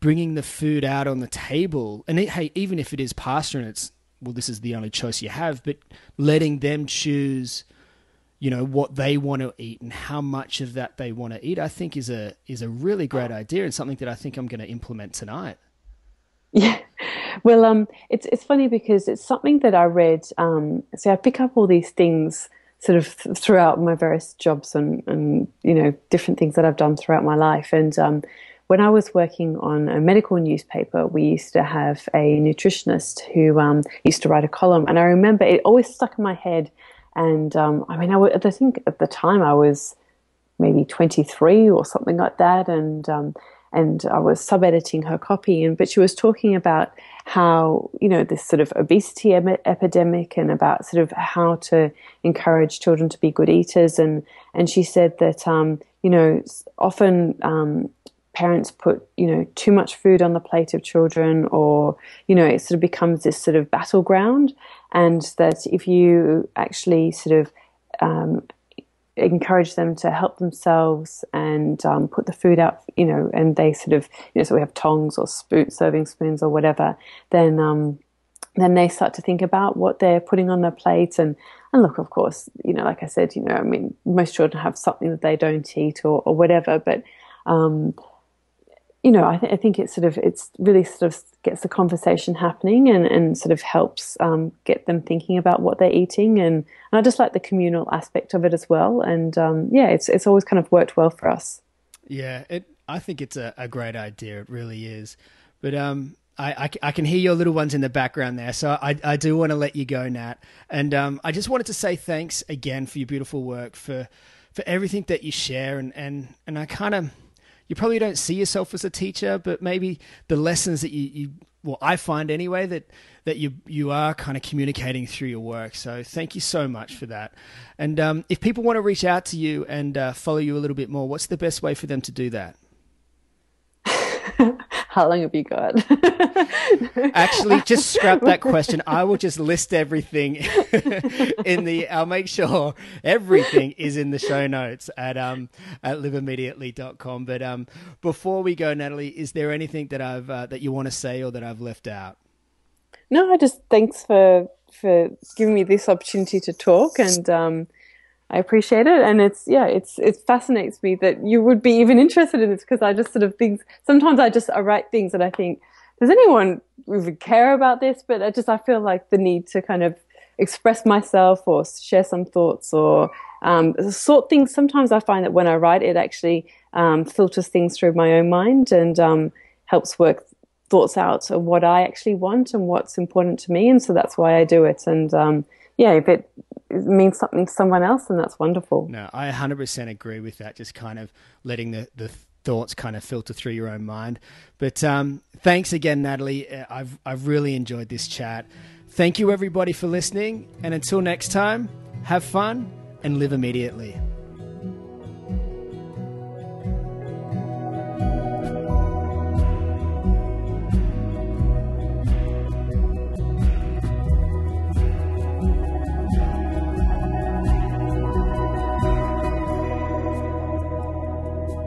bringing the food out on the table, and it, hey, even if it is pasta and it's well, this is the only choice you have, but letting them choose you know what they want to eat and how much of that they want to eat i think is a is a really great idea and something that i think i'm going to implement tonight. Yeah. Well um it's it's funny because it's something that i read um so i pick up all these things sort of th- throughout my various jobs and and you know different things that i've done throughout my life. And um when I was working on a medical newspaper, we used to have a nutritionist who um, used to write a column, and I remember it always stuck in my head and um, I mean, I, think at the time I was maybe 23 or something like that. And, um, and I was sub editing her copy. And, but she was talking about how, you know, this sort of obesity em- epidemic and about sort of how to encourage children to be good eaters. And, and she said that, um, you know, often, um, parents put you know too much food on the plate of children or you know it sort of becomes this sort of battleground and that if you actually sort of um, encourage them to help themselves and um, put the food out, you know, and they sort of, you know, so we have tongs or spoon, serving spoons or whatever, then um, then they start to think about what they're putting on their plate. And and look, of course, you know, like I said, you know, I mean, most children have something that they don't eat or, or whatever, but um, you know, I, th- I, think it sort of it's really sort of gets the conversation happening and, and sort of helps um, get them thinking about what they're eating and, and, I just like the communal aspect of it as well and um, yeah it's it's always kind of worked well for us. Yeah, it I think it's a, a great idea. It really is, but um. I, I, I, can hear your little ones in the background there, so I, I do want to let you go, Nat. And um, I just wanted to say thanks again for your beautiful work, for for everything that you share, and and and I kind of you probably don't see yourself as a teacher, but maybe the lessons that you, you well, I find anyway that that you you are kind of communicating through your work. So thank you so much for that. And um, if people want to reach out to you and uh, follow you a little bit more, what's the best way for them to do that? How long have you got? Actually, just scrap that question. I will just list everything in the. I'll make sure everything is in the show notes at um at liveimmediately.com. But um before we go, Natalie, is there anything that I've uh, that you want to say or that I've left out? No, I just thanks for for giving me this opportunity to talk and um I appreciate it, and it's yeah, it's it fascinates me that you would be even interested in this because I just sort of think sometimes I just I write things and I think does anyone even care about this? But I just I feel like the need to kind of express myself or share some thoughts or um, sort things. Sometimes I find that when I write, it actually um, filters things through my own mind and um, helps work thoughts out of what I actually want and what's important to me. And so that's why I do it. And um, yeah, if it means something to someone else, and that's wonderful. No, I 100% agree with that. Just kind of letting the, the thoughts kind of filter through your own mind. But um, thanks again, Natalie. Uh, I've, I've really enjoyed this chat. Thank you, everybody, for listening. And until next time, have fun and live immediately.